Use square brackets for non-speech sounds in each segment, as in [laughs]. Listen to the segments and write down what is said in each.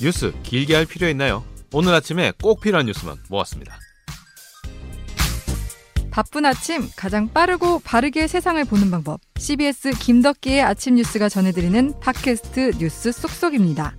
뉴스 길게 할 필요 있나요? 오늘 아침에 꼭 필요한 뉴스만 모았습니다. 바쁜 아침 가장 빠르고 바르게 세상을 보는 방법. CBS 김덕기의 아침 뉴스가 전해드리는 팟캐스트 뉴스 쏙쏙입니다.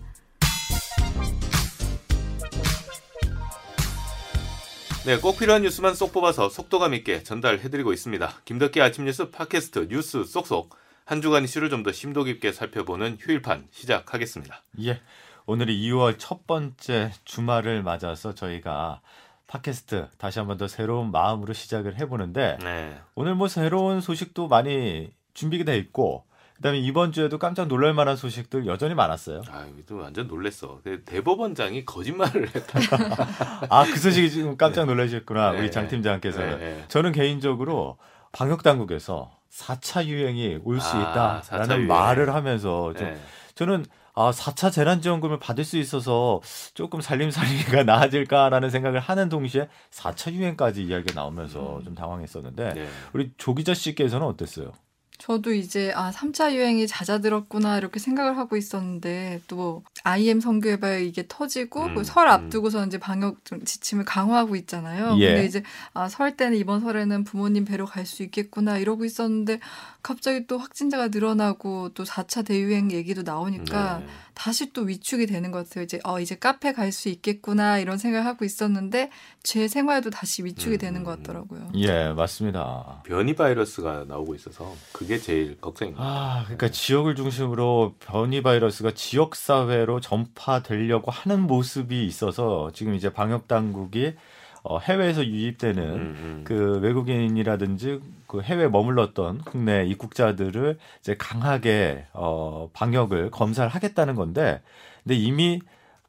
네, 꼭 필요한 뉴스만 쏙 뽑아서 속도감 있게 전달해드리고 있습니다. 김덕기 아침 뉴스 팟캐스트 뉴스 쏙쏙 한 주간 이슈를 좀 더 심도 깊게 살펴보는 휴일판 시작하겠습니다. 예. 오늘이 2월 첫 번째 주말을 맞아서 저희가 팟캐스트 다시 한 번 더 새로운 마음으로 시작을 해보는데 네. 오늘 뭐 새로운 소식도 많이 준비가 돼 있고 그다음에 이번 주에도 깜짝 놀랄 만한 소식들 여전히 많았어요. 아, 이거 완전 놀랬어. 그 대법원장이 거짓말을 했다. [laughs] 아 그 소식이 지금 깜짝 놀라셨구나 네. 우리 장 팀장께서는. 네, 네. 저는 개인적으로 방역 당국에서 4차 유행이 올수 아, 4차 있다라는. 말을 하면서 좀 네. 저는 아 4차 재난지원금을 받을 수 있어서 조금 살림살이가 [laughs] 나아질까라는 생각을 하는 동시에 4차 유행까지 이야기가 나오면서 좀 당황했었는데 네. 우리 조기자 씨께서는 어땠어요? 저도 이제 아 3차 유행이 잦아들었구나 이렇게 생각을 하고 있었는데 또 IM 선교해봐야 이게 터지고 음, 그설 음. 앞두고서 이제 방역 좀 지침을 강화하고 있잖아요. 예. 근데 이제 아 설 때는 이번 설에는 부모님 뵈러 갈 수 있겠구나 이러고 있었는데 갑자기 또 확진자가 늘어나고 또 4차 대유행 얘기도 나오니까 네. 다시 또 위축이 되는 것 같아요. 이제 어 이제 카페 갈 수 있겠구나 이런 생각을 하고 있었는데 제 생활도 다시 위축이 음, 되는 것 음. 같더라고요. 예 맞습니다. 변이 바이러스가 나오고 있어서 그게 제일 걱정입니다. 아, 그러니까 지역을 중심으로 변이 바이러스가 지역 사회로 전파되려고 하는 모습이 있어서 지금 이제 방역 당국이 어, 해외에서 유입되는 음, 음. 그 외국인이라든지 그 해외 에 머물렀던 국내 입국자들을 이제 강하게 어, 방역을 검사를 하겠다는 건데, 근데 이미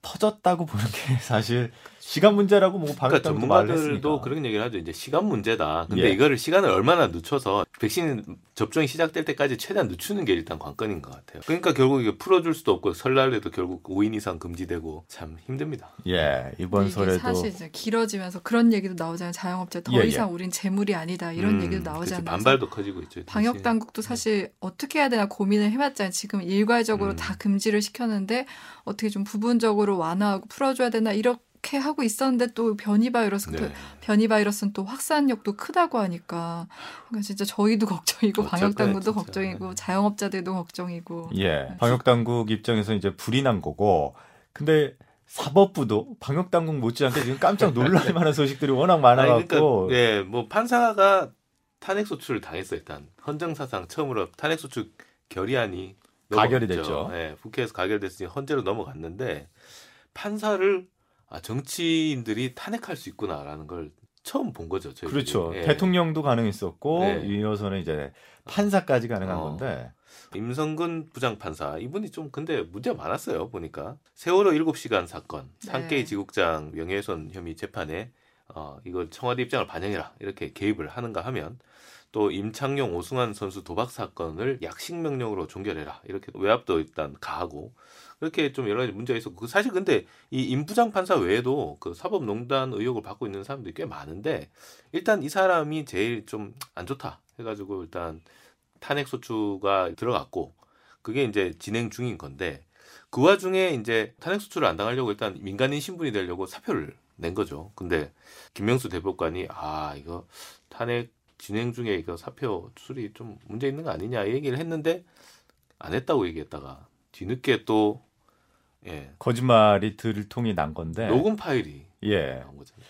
터졌다고 보는 게 [laughs] 사실 시간 문제라고 뭐 방역 그러니까 전문가들도. 그런 얘기를 하죠. 이제 시간 문제다. 근데 예. 이거를 시간을 얼마나 늦춰서 백신 접종이 시작될 때까지 최대한 늦추는 게 일단 관건인 것 같아요. 그러니까 결국 이게 풀어줄 수도 없고 설날에도 결국 5인 이상 금지되고 참 힘듭니다. 예 이번 설에도 사실 이제 길어지면서 그런 얘기도 나오잖아요. 자영업자 더 예, 예. 이상 우린 재물이 아니다 이런 음, 얘기도 그치, 나오잖아요. 반발도 커지고 있죠. 방역. 당국도 사실 어떻게 해야 되나 고민을 해봤잖아요. 지금 일괄적으로 음. 다 금지를 시켰는데 어떻게 좀 부분적으로 완화하고 풀어줘야 되나 이렇게 하고 있었는데 또 변이 바이러스 네. 변이 바이러스는 또 확산력도 크다고 하니까 그러니까 진짜 저희도 [laughs] 걱정이고 방역 당국도 진짜. 걱정이고 자영업자들도 걱정이고 예, 방역 당국 입장에서 이제 불이 난 거고, 근데 사법부도 방역 당국 못지않게 지금 깜짝 놀랄 [laughs] 만한 소식들이 워낙 많아갖고, 그러니까 예, 뭐 판사가 탄핵 소추를 당했어 일단 헌정 사상 처음으로 탄핵 소추 결의안이 가결이 넘어갔죠. 됐죠. 예, 국회에서 가결됐으니 헌재로 넘어갔는데 판사를 아, 정치인들이 탄핵할 수 있구나라는 걸 처음 본 거죠. 저희들이. 그렇죠. 예. 대통령도 가능했었고 네. 이어서는 이제 판사까지 가능한 어. 건데, 임성근 부장판사 이분이 좀 근데 문제가 많았어요 보니까 세월호 7시간 사건 네. 산케이 지국장 명예훼손 혐의 재판에 어 이걸 청와대 입장을 반영해라 이렇게 개입을 하는가 하면 또 임창용 오승환 선수 도박 사건을 약식 명령으로 종결해라 이렇게 외압도 일단 가하고 그렇게 좀 여러 가지 문제가 있었고 그 사실 근데 이 임부장 판사 외에도 그 사법농단 의혹을 받고 있는 사람들이 꽤 많은데 일단 이 사람이 제일 좀 안 좋다 해가지고 일단 탄핵 소추가 들어갔고 그게 이제 진행 중인 건데 그 와중에 이제 탄핵 소추를 안 당하려고 일단 민간인 신분이 되려고 사표를 낸 거죠. 근데 김명수 대법관이 아 이거 탄핵 진행 중에 이거 사표 수리 좀 문제 있는 거 아니냐 이 얘기를 했는데 안 했다고 얘기했다가 뒤늦게 또 예, 거짓말이 들통이 난 건데, 녹음 파일이 예, 나온 거잖아요.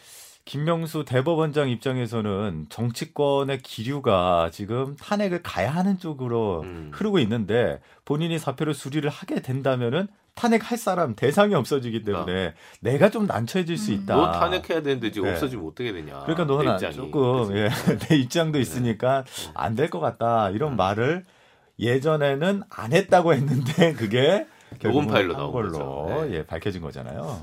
김명수 대법원장 입장에서는 정치권의 기류가 지금 탄핵을 가야 하는 쪽으로 음. 흐르고 있는데 본인이 사표를 수리를 하게 된다면은 탄핵할 사람 대상이 없어지기 때문에 내가 좀 난처해질 수 음. 있다. 너 탄핵해야 되는데 지금 네. 없어지면 어떻게 되냐. 그러니까 내 너는 입장이. 조금? 예, [laughs] 내 입장도 있으니까 안될 것 같다 이런 음. 말을 예전에는 안 했다고 했는데 그게 녹음 파일로 한 나온 걸로. 네. 예, 밝혀진 거잖아요.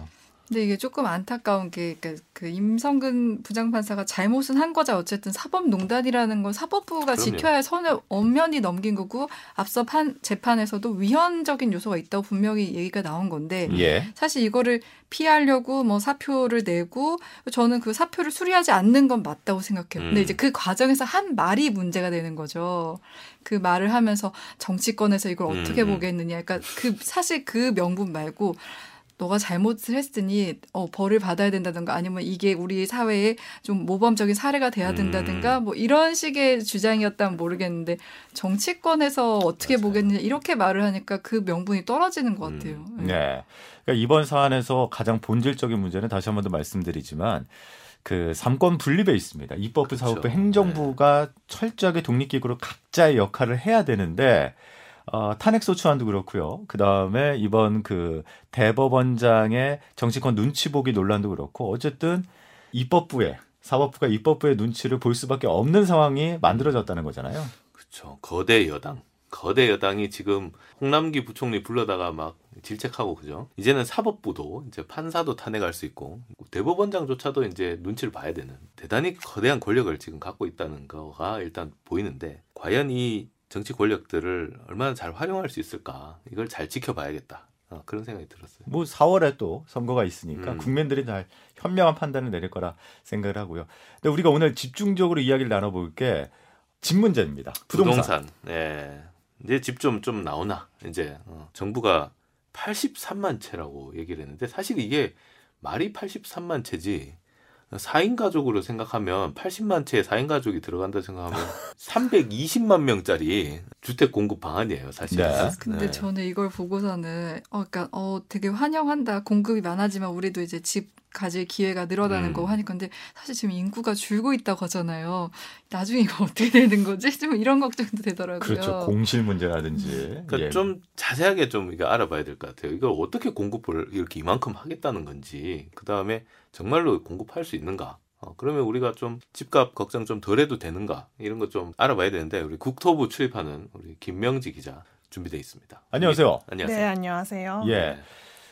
근데 이게 조금 안타까운 게, 그러니까 그 임성근 부장판사가 잘못은 한 거자 어쨌든 사법농단이라는 건 사법부가 그럼요. 지켜야 할 선을 엄연히 넘긴 거고 앞서 판 재판에서도 위헌적인 요소가 있다고 분명히 얘기가 나온 건데 예. 사실 이거를 피하려고 뭐 사표를 내고 저는 그 사표를 수리하지 않는 건 맞다고 생각해요. 근데 음. 이제 그 과정에서 한 말이 문제가 되는 거죠. 그 말을 하면서 정치권에서 이걸 어떻게 음, 음. 보겠느냐. 그러니까 그 사실 그 명분 말고 너가 잘못을 했으니 어, 벌을 받아야 된다든가 아니면 이게 우리 사회에 좀 모범적인 사례가 돼야 된다든가 음. 뭐 이런 식의 주장이었다면 모르겠는데 정치권에서 어떻게 맞아요. 보겠느냐 이렇게 말을 하니까 그 명분이 떨어지는 것 같아요. 음. 네. 네. 그러니까 이번 사안에서 가장 본질적인 문제는 다시 한 번 더 말씀드리지만 그 삼권 분립에 있습니다. 입법부, 그렇죠. 사법부, 행정부가 철저하게 독립기구로 각자의 역할을 해야 되는데 어, 탄핵 소추안도 그렇고요. 그 다음에 이번 그 대법원장의 정치권 눈치 보기 논란도 그렇고 어쨌든 입법부에 사법부가 입법부의 눈치를 볼 수밖에 없는 상황이 만들어졌다는 거잖아요. 그렇죠. 거대 여당. 거대 여당이 지금 홍남기 부총리 불러다가 막 질책하고 그죠. 이제는 사법부도 이제 판사도 탄핵할 수 있고 대법원장조차도 이제 눈치를 봐야 되는 대단히 거대한 권력을 지금 갖고 있다는 거가 일단 보이는데 과연 이 정치 권력들을 얼마나 잘 활용할 수 있을까 이걸 잘 지켜봐야겠다 어, 그런 생각이 들었어요. 뭐 4월에 또 선거가 있으니까 음. 국민들이 잘 현명한 판단을 내릴 거라 생각을 하고요. 근데 우리가 오늘 집중적으로 이야기를 나눠볼 게 집 문제입니다. 부동산. 예. 이제 집좀좀 나오나 이제 어, 정부가 83만 채라고 얘기를 했는데 사실 이게 말이 83만 채지 4인 가족으로 생각하면 80만 채의 4인 가족이 들어간다 생각하면 320만 명짜리 주택 공급 방안이에요, 사실. 네. 근데 저는 이걸 보고서는 어, 그러니까 어 되게 환영한다. 공급이 많아지면 우리도 이제 집 가질 기회가 늘어나는 음. 거 하니까 근데 사실 지금 인구가 줄고 있다고 하잖아요. 나중에 이거 [laughs] 어떻게 되는 거지? 좀 이런 걱정도 되더라고요. 그렇죠. 공실 문제라든지. 그러니까 예. 좀 자세하게 좀 이거 알아봐야 될 것 같아요. 이걸 어떻게 공급을 이렇게 이만큼 하겠다는 건지, 그 다음에 정말로 공급할 수 있는가? 어, 그러면 우리가 좀 집값 걱정 좀 덜해도 되는가? 이런 거 좀 알아봐야 되는데 우리 국토부 출입하는 우리 김명지 기자 준비돼 있습니다. 안녕하세요. 안녕하세요. 네, 안녕하세요. 예.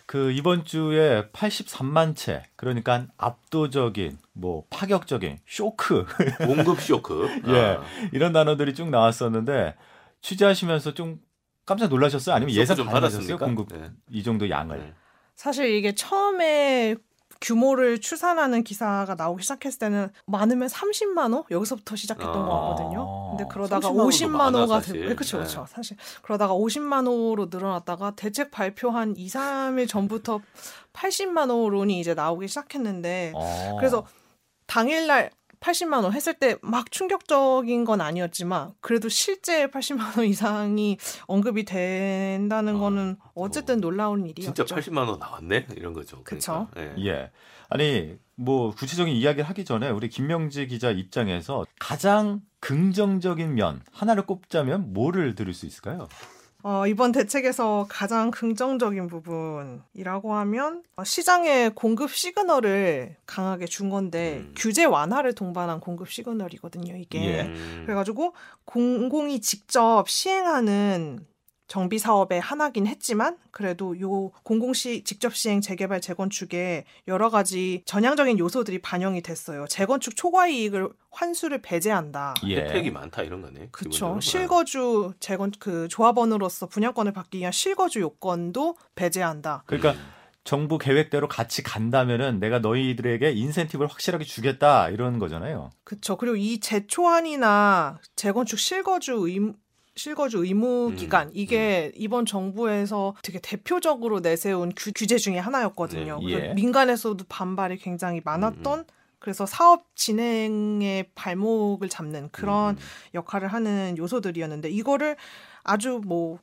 그 이번 주에 83만 채 그러니까 압도적인 뭐 파격적인 쇼크 [laughs] 공급 쇼크. 예. 아, 이런 단어들이 쭉 나왔었는데 취재하시면서 좀 깜짝 놀라셨어요? 아니면 예상 좀? 받았습니까? 공급 네. 이 정도 양을. 네. 사실 이게 처음에 규모를 추산하는 기사가 나오기 시작했을 때는 많으면 30만 호 여기서부터 시작했던 아. 것 같거든요. 근데 그러다가 30만 호도 50만 많아, 호가. 되고, 그렇죠, 네. 그렇죠. 사실 그러다가 50만 호로 늘어났다가 대책 발표한 2, 3일 전부터 80만 호론이 이제 나오기 시작했는데 어. 그래서 당일날 80만 원 했을 때 막 충격적인 건 아니었지만 그래도 실제 80만 원 이상이 언급이 된다는 아, 거는 어쨌든 놀라운 일이었죠. 진짜 80만 원 나왔네 이런 거죠. 그쵸. 그러니까. 예. 예. 아니 뭐 구체적인 이야기를 하기 전에 우리 김명지 기자 입장에서 가장 긍정적인 면 하나를 꼽자면 뭐를 들을 수 있을까요? 어, 이번 대책에서 가장 긍정적인 부분이라고 하면 어, 시장의 공급 시그널을 강하게 준 건데 음. 규제 완화를 동반한 공급 시그널이거든요. 이게 예. 음, 그래가지고 공공이 직접 시행하는 정비 사업의 하나긴 했지만 그래도 요 공공시 직접 시행 재개발 재건축에 여러 가지 전향적인 요소들이 반영이 됐어요. 재건축 초과 이익을 환수를 배제한다. 예. 혜택이 많다 이런 거네. 그렇죠. 실거주 재건 그 조합원으로서 분양권을 받기 위한 실거주 요건도 배제한다. 그러니까 음. 정부 계획대로 같이 간다면은 내가 너희들에게 인센티브를 확실하게 주겠다 이런 거잖아요. 그렇죠. 그리고 이 재초안이나 재건축 실거주 의무 실거주 의무 음, 기간 이게 이번 정부에서 되게 대표적으로 내세운 규, 규제 중에 하나였거든요. 네, 예. 민간에서도 반발이 굉장히 많았던 음, 그래서 사업 진행의 발목을 잡는 그런 음. 역할을 하는 요소들이었는데 이거를 아주 뭐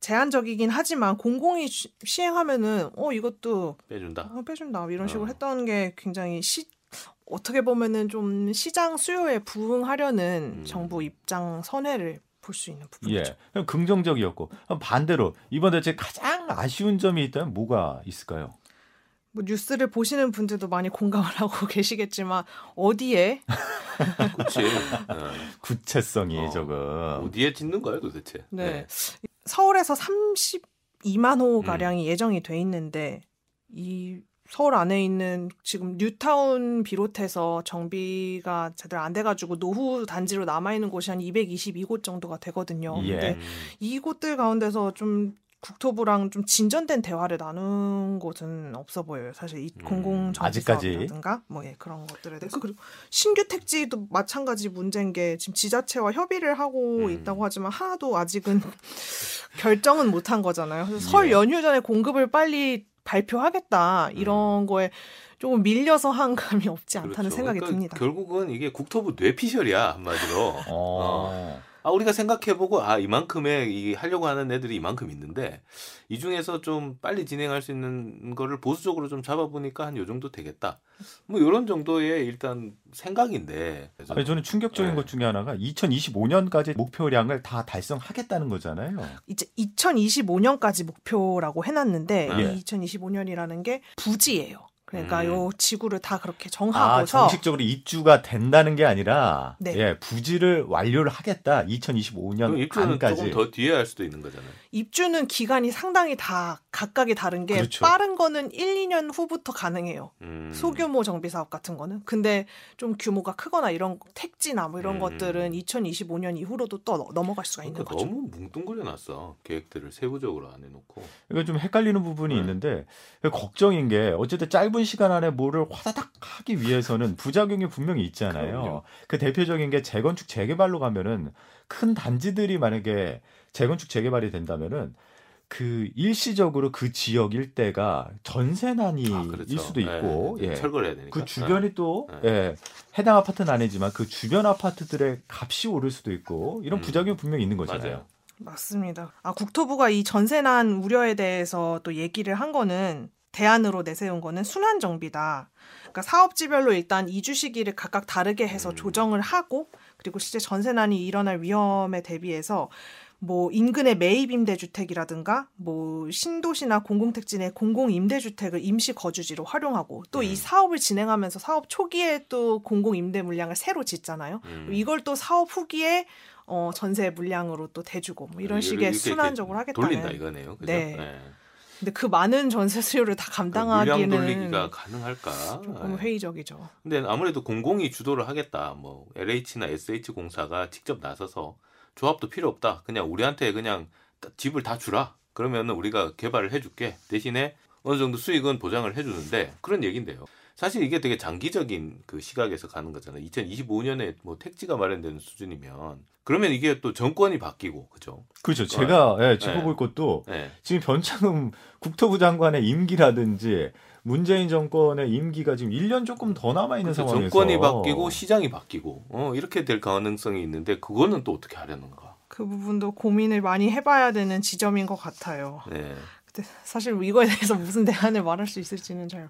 제한적이긴 하지만 공공이 시- 시행하면은 어 이것도 빼준다. 어, 빼준다 이런 식으로 어. 했던 게 굉장히 시 어떻게 보면은 좀 시장 수요에 부응하려는 음. 정부 입장 선회를 볼 수 있는 예. 부분이죠. 그럼 긍정적이었고 그럼 반대로 이번 대책 가장 아쉬운 점이 있다면 뭐가 있을까요? 뭐 뉴스를 보시는 분들도 많이 공감을 [laughs] 하고 계시겠지만 어디에 [laughs] 그렇지. 어. 구체성이 어. 조금 어디에 짓는 거예요 도대체? 네. 서울에서 32만 호 음. 가량이 예정이 돼 있는데 이 서울 안에 있는 지금 뉴타운 비롯해서 정비가 제대로 안 돼가지고 노후 단지로 남아 있는 곳이 한 222곳 정도가 되거든요. 예. 근데 음. 이곳들 가운데서 좀 국토부랑 좀 진전된 대화를 나눈 곳은 없어 보여요. 사실 이 음, 공공 정비 아직까지. 사업이라든가 뭐 예, 그런 것들에 대해서 그리고 신규 택지도 마찬가지 문제인 게 지금 지자체와 협의를 하고 음. 있다고 하지만 하나도 아직은 [laughs] 결정은 못한 거잖아요. 그래서 설 예. 연휴 전에 공급을 빨리 발표하겠다 이런 거에 조금 밀려서 한 감이 없지 않다는 그렇죠. 생각이 그러니까 듭니다. 결국은 이게 국토부 뇌피셜이야 한마디로. 어. 아 우리가 생각해보고 아 이만큼의 이 하려고 하는 애들이 이만큼 있는데 이 중에서 좀 빨리 진행할 수 있는 거를 보수적으로 좀 잡아보니까 한 요 정도 되겠다. 뭐 이런 정도의 일단 생각인데. 그래서 아니, 저는 충격적인 네. 것 중에 하나가 2025년까지 목표량을 다 달성하겠다는 거잖아요. 이제 2025년까지 목표라고 해놨는데 네. 이 2025년이라는 게 부지예요. 그러니까 음. 요 지구를 다 그렇게 아, 정하고서 정식적으로 입주가 된다는 게 아니라 네. 예, 부지를 완료를 하겠다. 그럼 2025년 입주는 반까지. 조금 더 뒤에 할 수도 있는 거잖아요. 입주는 기간이 상당히 다 각각이 다른 게 그렇죠. 빠른 거는 1, 2년 후부터 가능해요. 음. 소규모 정비 사업 같은 거는. 근데 좀 규모가 크거나 이런 택지나 뭐 이런 음. 것들은 2025년 이후로도 또 너- 넘어갈 수가 있는 그러니까 거죠. 너무 뭉뚱그려 놨어 계획들을 세부적으로 안 해놓고. 이거 좀 헷갈리는 부분이 네. 있는데 걱정인 게 어쨌든 짧은 시간 안에 뭐를 화다닥 하기 위해서는 부작용이 분명히 있잖아요. 그럼요. 그 대표적인 게 재건축 재개발로 가면은 큰 단지들이 만약에 재건축 재개발이 된다면은 그 일시적으로 그 지역 일대가 전세난이 아, 그렇죠. 일 수도 있고 네, 네, 예. 철거를 해야 되니까. 그 주변이 또 네. 예, 해당 아파트는 아니지만 그 주변 아파트들의 값이 오를 수도 있고 이런 음. 부작용이 분명히 있는 거잖아요. 맞아요. 맞습니다. 아, 국토부가 이 전세난 우려에 대해서 또 얘기를 한 거는 대안으로 내세운 거는 순환 정비다. 그러니까 사업지별로 일단 이주 시기를 각각 다르게 해서 음. 조정을 하고 그리고 실제 전세난이 일어날 위험에 대비해서 뭐 인근의 매입 임대주택이라든가 뭐 신도시나 공공택지 내 공공 임대주택을 임시 거주지로 활용하고 또이 음. 사업을 진행하면서 사업 초기에 또 공공 임대 물량을 새로 짓잖아요. 음. 이걸 또 사업 후기에 어, 전세 물량으로 또 대주고 뭐 이런 이렇게 식의 순환적으로 하겠다는. 돌린다 이거네요. 그죠? 네. 근데 그 많은 전세 수요를 다그 물량 돌리기가 감당하기는 가능할까? 조금 네. 회의적이죠. 근데 아무래도 공공이 주도를 하겠다. 뭐 LH나 SH 공사가 직접 나서서 조합도 필요 없다. 그냥 우리한테 그냥 따- 집을 다 주라. 그러면은 우리가 개발을 해줄게. 대신에 어느 정도 수익은 보장을 해주는데 그런 얘긴데요. 사실 이게 되게 장기적인 그 시각에서 가는 거잖아요. 2025년에 뭐 택지가 마련되는 수준이면 그러면 이게 또 정권이 바뀌고 그죠? 그렇죠. 제가 예, 네. 짚어볼 것도 네. 지금 변창흠 국토부 장관의 임기라든지 문재인 정권의 임기가 지금 1년 조금 더 남아 있는 그래서 상황에서 정권이 바뀌고 시장이 바뀌고 어, 이렇게 될 가능성이 있는데 그거는 또 어떻게 하려는가? 그 부분도 고민을 많이 해봐야 되는 지점인 것 같아요. 네. 근데 사실 이거에 대해서 무슨 대안을 말할 수 있을지는 잘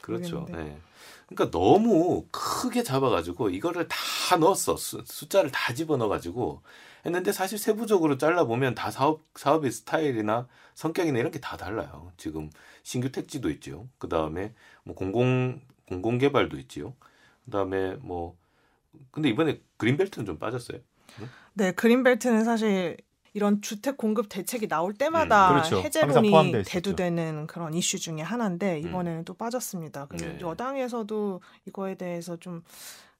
그렇죠. 모르겠는데. 네. 그러니까 너무 크게 잡아가지고 이거를 다 넣었어 수, 숫자를 다 집어넣어가지고 했는데 사실 세부적으로 잘라 보면 다 사업 사업의 스타일이나 성격이나 이런 게 다 달라요. 지금 신규 택지도 있지요. 그 다음에 뭐 공공 공공 개발도 있지요. 그 다음에 뭐 근데 이번에 그린벨트는 좀 빠졌어요. 네, 그린벨트는 사실 이런 주택 공급 대책이 나올 때마다 음, 그렇죠. 해제론이. 대두되는 그런 이슈 중에 하나인데 이번에는 또 빠졌습니다. 근데 네. 여당에서도 이거에 대해서 좀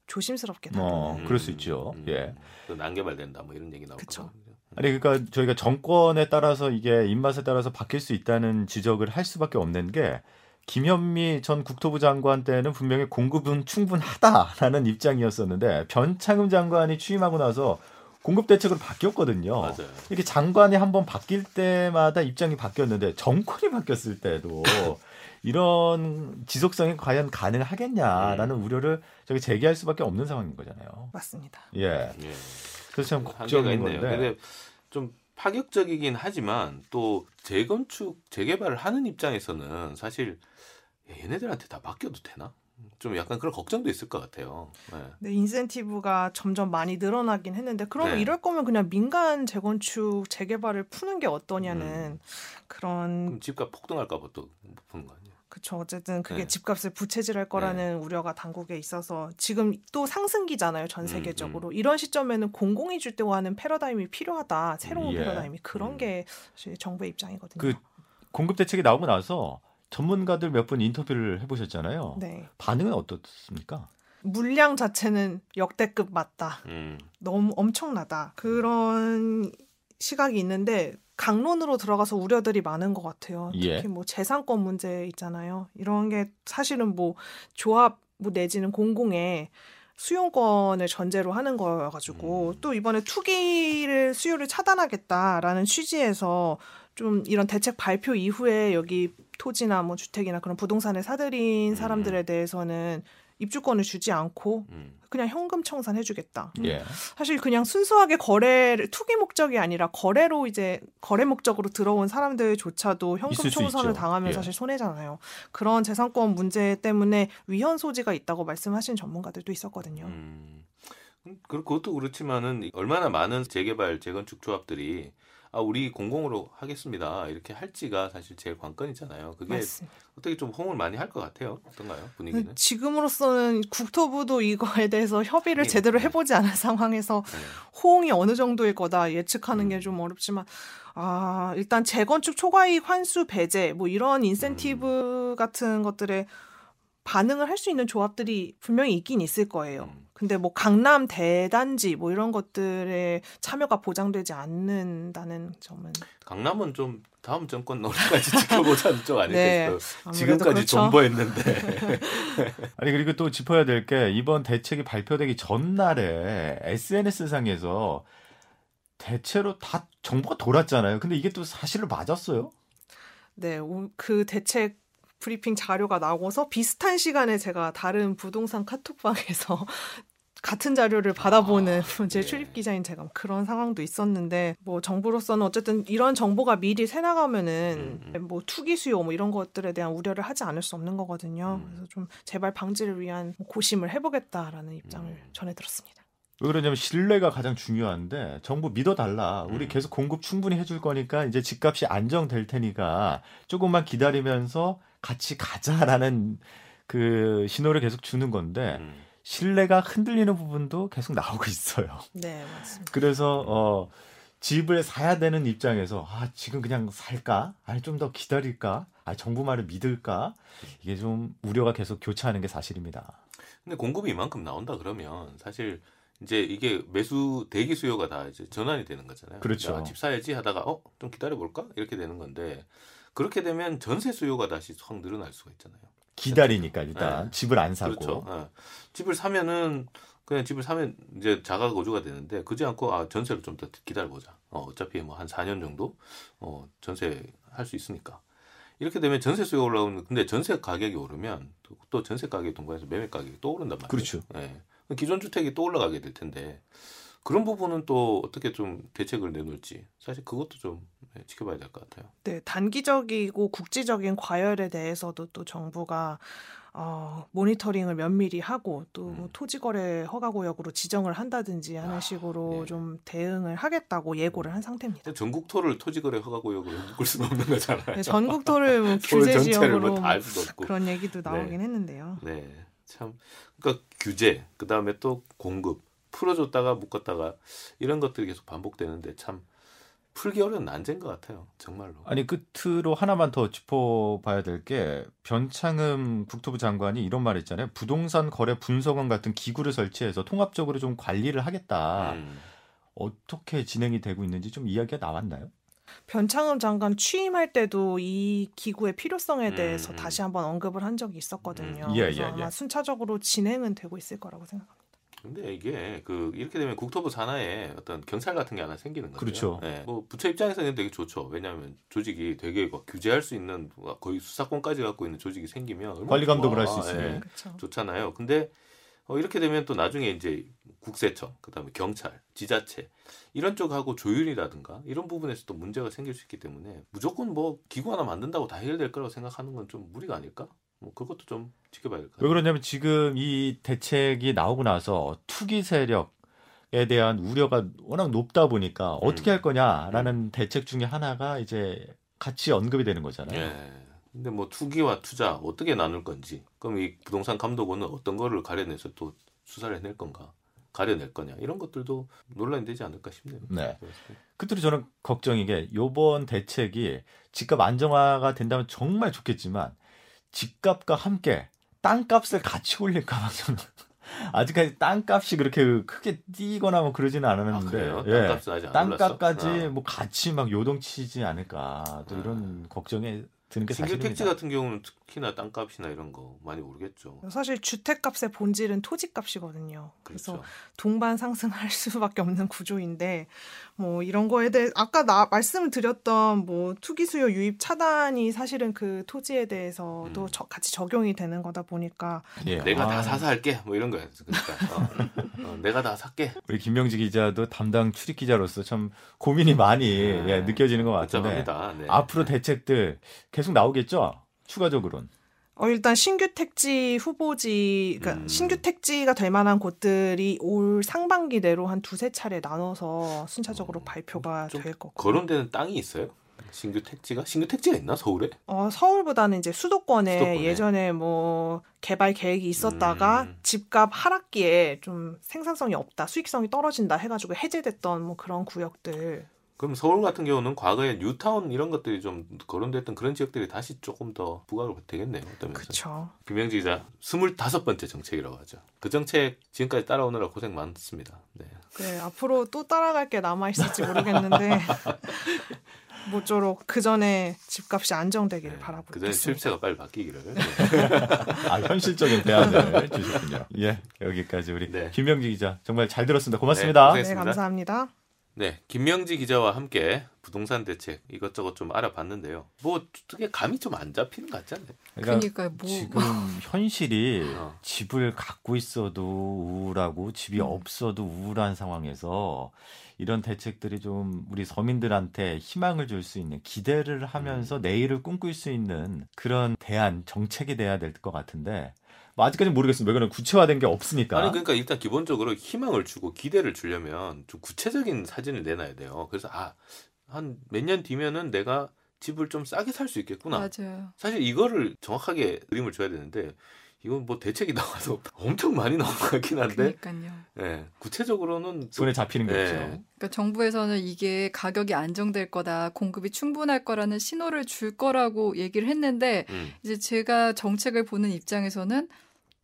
조심스럽게 어, 다루는 그럴 수 있죠. 예. 그 난개발된다 뭐 이런 얘기. 거거든요. 아니 그러니까 저희가 정권에 따라서 이게 입맛에 따라서 바뀔 수 있다는 지적을 할 수밖에 없는 게 김현미 전 국토부 장관 때는 분명히 공급은 충분하다라는 입장이었었는데 변창흠 장관이 취임하고 나서 공급 대책으로 바뀌었거든요. 맞아요. 이렇게 장관이 한번 바뀔 때마다 입장이 바뀌었는데 정권이 바뀌었을 때도 [laughs] 이런 지속성이 과연 가능하겠냐라는 음. 우려를 저기 제기할 수밖에 없는 상황인 거잖아요. 맞습니다. 예. 예. 그래서 참 걱정인 있네요. 건데. 근데 좀 파격적이긴 하지만 또 재건축 재개발을 하는 입장에서는 사실 얘네들한테 다 맡겨도 되나? 좀 약간 그런 걱정도 있을 것 같아요. 네. 네, 인센티브가 점점 많이 늘어나긴 했는데 그러면 네. 이럴 거면 그냥 민간 재건축 재개발을 푸는 게 어떠냐는 음. 그런 그럼 집값 폭등할까 봐 또못 푸는 거 아니에요? 그쵸 어쨌든 그게 네. 집값을 부채질할 거라는 우려가 당국에 있어서 지금 또 상승기잖아요 전 음, 세계적으로 이런 시점에는 공공이 줄 때와 하는 패러다임이 필요하다 새로운 예. 패러다임이 그런 음. 게 사실 정부의 입장이거든요. 그 공급 대책이 나오고 나서 전문가들 몇 분 인터뷰를 해보셨잖아요. 네 반응은 어떻습니까? 물량 자체는 역대급 맞다. 음. 너무 엄청나다. 그런 시각이 있는데 강론으로 들어가서 우려들이 많은 것 같아요. 예. 특히 뭐 재산권 문제 있잖아요. 이런 게 사실은 뭐 조합 뭐 내지는 공공의 수용권을 전제로 하는 거여가지고 음. 또 이번에 투기를 수요를 차단하겠다라는 취지에서 좀 이런 대책 발표 이후에 여기 토지나 뭐 주택이나 그런 부동산을 사들인 음. 사람들에 대해서는 입주권을 주지 않고 음. 그냥 현금 청산해 주겠다. 예. 사실 그냥 순수하게 거래를 투기 목적이 아니라 거래로 이제 거래 목적으로 들어온 사람들조차도 현금 청산을. 당하면 예. 사실 손해잖아요. 그런 재산권 문제 때문에 위헌 소지가 있다고 말씀하신 전문가들도 있었거든요. 음. 그것도 그렇지만은 얼마나 많은 재개발 재건축 조합들이 아 우리 공공으로 하겠습니다 이렇게 할지가 사실 제일 관건이잖아요. 그게 맞습니다. 어떻게 좀 호응을 많이 할 것 같아요. 어떤가요 분위기는? 지금으로서는 국토부도 이거에 대해서 협의를 네. 제대로 네. 해보지 않은 [laughs] 상황에서 네. 호응이 어느 정도일 거다 예측하는 음. 게좀 어렵지만 아 일단 재건축 초과이익 환수 배제 뭐 이런 인센티브 음. 같은 것들에 반응을 할 수 있는 조합들이 분명히 있긴 있을 거예요. 음. 근데 뭐 강남 대단지 뭐 이런 것들에 참여가 보장되지 않는다는 점은 강남은 좀 다음 정권 노래까지 지켜보자는 쪽 아닐까 네, 싶어요. 지금까지 그렇죠. 존버했는데. [laughs] 아니 그리고 또 짚어야 될 게 이번 대책이 발표되기 전날에 SNS 상에서 대체로 다 정보가 돌았잖아요. 근데 이게 또 사실을 맞았어요? 네, 오- 그 대책 브리핑 자료가 나오고서 비슷한 시간에 제가 다른 부동산 카톡방에서 [laughs] 같은 자료를 받아보는 [laughs] 제 네. 출입 기자인 제가 그런 상황도 있었는데 뭐 정부로서는 어쨌든 이런 정보가 미리 새 나가면은 음, 뭐 투기 수요 뭐 이런 것들에 대한 우려를 하지 않을 수 없는 거거든요. 음. 그래서 좀 재발 방지를 위한 고심을 해보겠다라는 입장을 음. 전해 들었습니다. 왜 그러냐면 신뢰가 가장 중요한데 정부 믿어달라. 우리 음. 계속 공급 충분히 해줄 거니까 이제 집값이 안정될 테니까 조금만 기다리면서 같이 가자라는 그 신호를 계속 주는 건데 음. 신뢰가 흔들리는 부분도 계속 나오고 있어요. 네, 맞습니다. 그래서 어 집을 사야 되는 입장에서 아 지금 그냥 살까? 아니 좀 더 기다릴까? 아 정부 말을 믿을까? 이게 좀 우려가 계속 교차하는 게 사실입니다. 근데 공급이 이만큼 나온다 그러면 사실 이제 이게 매수 대기 수요가 다 이제 전환이 되는 거잖아요. 그렇죠. 야, 집 사야지 하다가 어 좀 기다려 볼까 이렇게 되는 건데 그렇게 되면 전세 수요가 다시 확 늘어날 수가 있잖아요. 기다리니까 일단 네. 집을 안 사고 그렇죠. 예. 집을 사면은 그냥 집을 사면 이제 자가 거주가 되는데 그지 않고 아 전세를 좀 더 기다려 보자. 어 어차피 뭐 한 4년 정도 어 전세 할 수 있으니까. 이렇게 되면 전세 수요가 올라오는 근데 전세 가격이 오르면 또, 또 전세 가격이 동반해서 매매 가격이 또 오른단 말이에요. 그렇죠. 예. 기존 주택이 또 올라가게 될 텐데 그런 부분은 또 어떻게 좀 대책을 내놓을지 사실 그것도 좀 예, 지켜봐야 될 것 같아요. 네, 단기적이고 국지적인 과열에 대해서도 또 정부가 어, 모니터링을 면밀히 하고 또뭐 음. 토지거래 허가구역으로 지정을 한다든지 하는 아, 식으로 예. 좀 대응을 하겠다고 예고를 한 상태입니다. 전국토를 토지거래 허가구역으로 묶을 수는 없는 거잖아요. 네, 전국토를 뭐 [laughs] 규제 전체를 지역으로 뭐다 알 수도 없고. 그런 얘기도 나오긴 네. 했는데요. 네, 참 그러니까 규제 그 다음에 또 공급 풀어줬다가 묶었다가 이런 것들이 계속 반복되는데 참 풀기 어려운 난제인 것 같아요. 정말로. 아니 끝으로 하나만 더 짚어봐야 될 게 변창흠 국토부 장관이 이런 말 했잖아요. 부동산 거래 분석원 같은 기구를 설치해서 통합적으로 좀 관리를 하겠다. 음. 어떻게 진행이 되고 있는지 좀 이야기가 나왔나요? 변창흠 장관 취임할 때도 이 기구의 필요성에 대해서 음. 다시 한번 언급을 한 적이 있었거든요. 음. 예, 그래서 예, 아마 예. 순차적으로 진행은 되고 있을 거라고 생각합니다. 근데 이게 그 이렇게 되면 국토부 산하에 어떤 경찰 같은 게 하나 생기는 거죠. 그렇죠. 네. 뭐 부처 입장에서는 되게 좋죠. 왜냐하면 조직이 되게 막 규제할 수 있는 거의 수사권까지 갖고 있는 조직이 생기면 관리 감독을 좋아. 할수 있으니. 예. 그렇죠. 좋잖아요. 근데 어, 이렇게 되면 또 나중에 이제 국세청, 그다음에 경찰, 지자체 이런 쪽하고 조율이라든가 이런 부분에서 또 문제가 생길 수 있기 때문에 무조건 뭐 기구 하나 만든다고 다 해결될 거라고 생각하는 건 좀 무리가 아닐까? 뭐 그것도 좀 지켜봐야 될것왜 같아요. 그러냐면 지금 이 대책이 나오고 나서 투기 세력 에 대한 우려가 워낙 높다 보니까 어떻게 할 거냐라는 대책 중에 하나가 이제 같이 언급이 되는 거잖아요. 예. 근데 뭐 투기와 투자 어떻게 나눌 건지, 그럼 이 부동산 감독원은 어떤 거를 가려내서 또 수사를 해낼 건가, 가려낼 거냐 이런 것들도 논란이 되지 않을까 싶네요. 네. 끝으로 저는 걱정인 게 요번 대책이 집값 안정화가 된다면 정말 좋겠지만 집값과 함께 땅값을 같이 올릴까 봐 저는 [laughs] 아직까지 땅값이 그렇게 크게 뛰거나 뭐 그러지는 아, 않았는데 그래요? 예. 땅값까지 아. 뭐 같이 막 요동치지 않을까 또 아. 이런 걱정에 드는 게 사실입니다. 택지 같은 경우는 특히나 땅값이나 이런 거 많이 오르겠죠. 사실 주택값의 본질은 토지값이거든요. 그래서 그렇죠. 동반 상승할 [laughs] 수밖에 없는 구조인데 뭐 이런 거에 대해 아까 나 말씀을 드렸던 뭐 투기 수요 유입 차단이 사실은 그 토지에 대해서도 음. 저- 같이 적용이 되는 거다 보니까 예. 내가 아, 다 사서 할게 뭐 이런 거야. 그러니까 어, 어, 내가 다 살게. 우리 김명지 기자도 담당 출입 기자로서 참 고민이 많이 네. 예, 느껴지는 것 같은데. 네. 앞으로 대책들 계속 나오겠죠? 추가적으로는. 어 일단 신규 택지 후보지 그러니까 음. 신규 택지가 될 만한 곳들이 올 상반기 내로 한 두세 차례 나눠서 순차적으로 어, 발표가 좀될 거고. 거론되는 땅이 있어요? 신규 택지가 신규 택지가 있나 서울에? 어, 서울보다는 이제 수도권에, 수도권에. 예전에 뭐 개발 계획이 있었다가 음. 집값 하락기에 좀 생산성이 없다, 수익성이 떨어진다 해가지고 해제됐던 뭐 그런 구역들. 그럼 서울 같은 경우는 과거에 뉴타운 이런 것들이 좀 거론됐던 그런 지역들이 다시 조금 더 부각을 되겠네요. 어떤 면에서. 그쵸. 김영지 기자, 스물다섯 번째 정책이라고 하죠. 그 정책 지금까지 따라오느라 고생 많습니다. 네. 네, 앞으로 또 따라갈 게 남아 있을지 모르겠는데, [laughs] 모쪼록 그 전에 집값이 안정되기를 네. 바라보고 그 전에. 출입세가 빨리 바뀌기를. 네. [laughs] 아, 현실적인 대안을 [laughs] 주셨군요. 예, 여기까지 우리 네. 김명지 기자 정말 잘 들었습니다. 고맙습니다. 네, 네, 감사합니다. 네, 김명지 기자와 함께 부동산 대책 이것저것 좀 알아봤는데요. 뭐 어떻게 감이 좀 안 잡히는 것 같지 않나요? 그러니까 그러니까 뭐 지금 [laughs] 현실이 어. 집을 갖고 있어도 우울하고 집이 음. 없어도 우울한 상황에서 이런 대책들이 좀 우리 서민들한테 희망을 줄 수 있는 기대를 음. 하면서 내일을 꿈꿀 수 있는 그런 대안 정책이 돼야 될 것 같은데 뭐 아직까지는 모르겠습니다. 왜냐면 구체화된 게 없으니까. 아니 그러니까 일단 기본적으로 희망을 주고 기대를 주려면 좀 구체적인 사진을 내놔야 돼요. 그래서 아 한 몇 년 뒤면은 내가 집을 좀 싸게 살 수 있겠구나. 맞아요. 사실 이거를 정확하게 그림을 줘야 되는데 이건 뭐 대책이 나와서 [laughs] 엄청 많이 나온 것 같긴 한데 그러니까요. 예, 구체적으로는 또- 손에 잡히는 게 예. 없죠. 그러니까 정부에서는 이게 가격이 안정될 거다, 공급이 충분할 거라는 신호를 줄 거라고 얘기를 했는데 음, 이제 제가 정책을 보는 입장에서는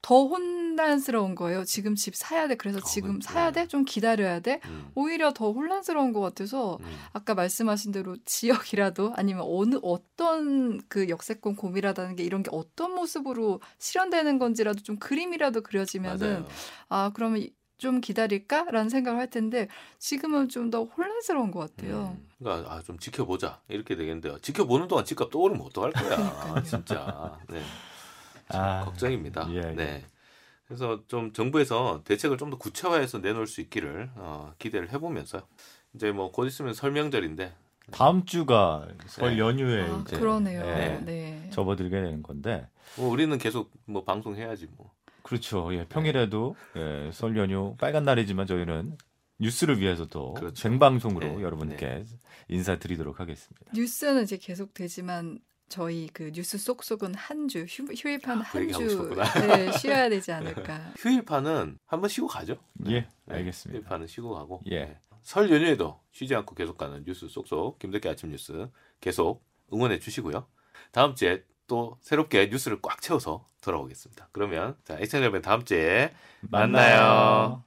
더 혼란스러운 거예요. 지금 집 사야 돼. 그래서 어, 지금 그- 사야 네. 돼? 좀 기다려야 돼? 음, 오히려 더 혼란스러운 것 같아서 음. 아까 말씀하신 대로 지역이라도 아니면 어느 어떤 그 역세권 고민이라는 게 이런 게 어떤 모습으로 실현되는 건지라도 좀 그림이라도 그려지면은 맞아요. 아 그러면 좀 기다릴까라는 생각을 할 텐데 지금은 좀 더 혼란스러운 것 같아요. 음, 그러니까 아, 좀 지켜보자 이렇게 되겠는데요. 지켜보는 동안 집값 또 오르면 어떡할 거야, 그러니까요. 진짜. 네. 아, 걱정입니다. 예, 예. 네. 그래서 좀 정부에서 대책을 좀 더 구체화해서 내놓을 수 있기를 어, 기대를 해보면서 이제 뭐 곧 있으면 설명절인데 다음 주가 설 네. 연휴에 아, 이제 그러네요. 예, 네. 접어들게 되는 건데 뭐 우리는 계속 뭐 방송해야지 뭐. 그렇죠. 예, 평일에도 예, 설 연휴 빨간 날이지만 저희는 뉴스를 위해서도 그렇죠. 생방송으로 네, 여러분께 인사드리도록 하겠습니다. 뉴스는 이제 계속 되지만 저희 그 뉴스 쏙쏙은 한 주 휴 일판 그 얘기 한 하고 주 싶었구나. 네, [laughs] 쉬어야 되지 않을까. 휴일파는 한번 쉬고 가죠. 예, 네, 알겠습니다. 휴일파는 쉬고 가고. 예. 네. 설 연휴에도 쉬지 않고 계속 가는 뉴스 쏙쏙 김덕기 아침 뉴스 계속 응원해 주시고요. 다음 주에 또 새롭게 뉴스를 꽉 채워서 돌아오겠습니다. 그러면 자, 애청자 여러분 다음 주에 만나요.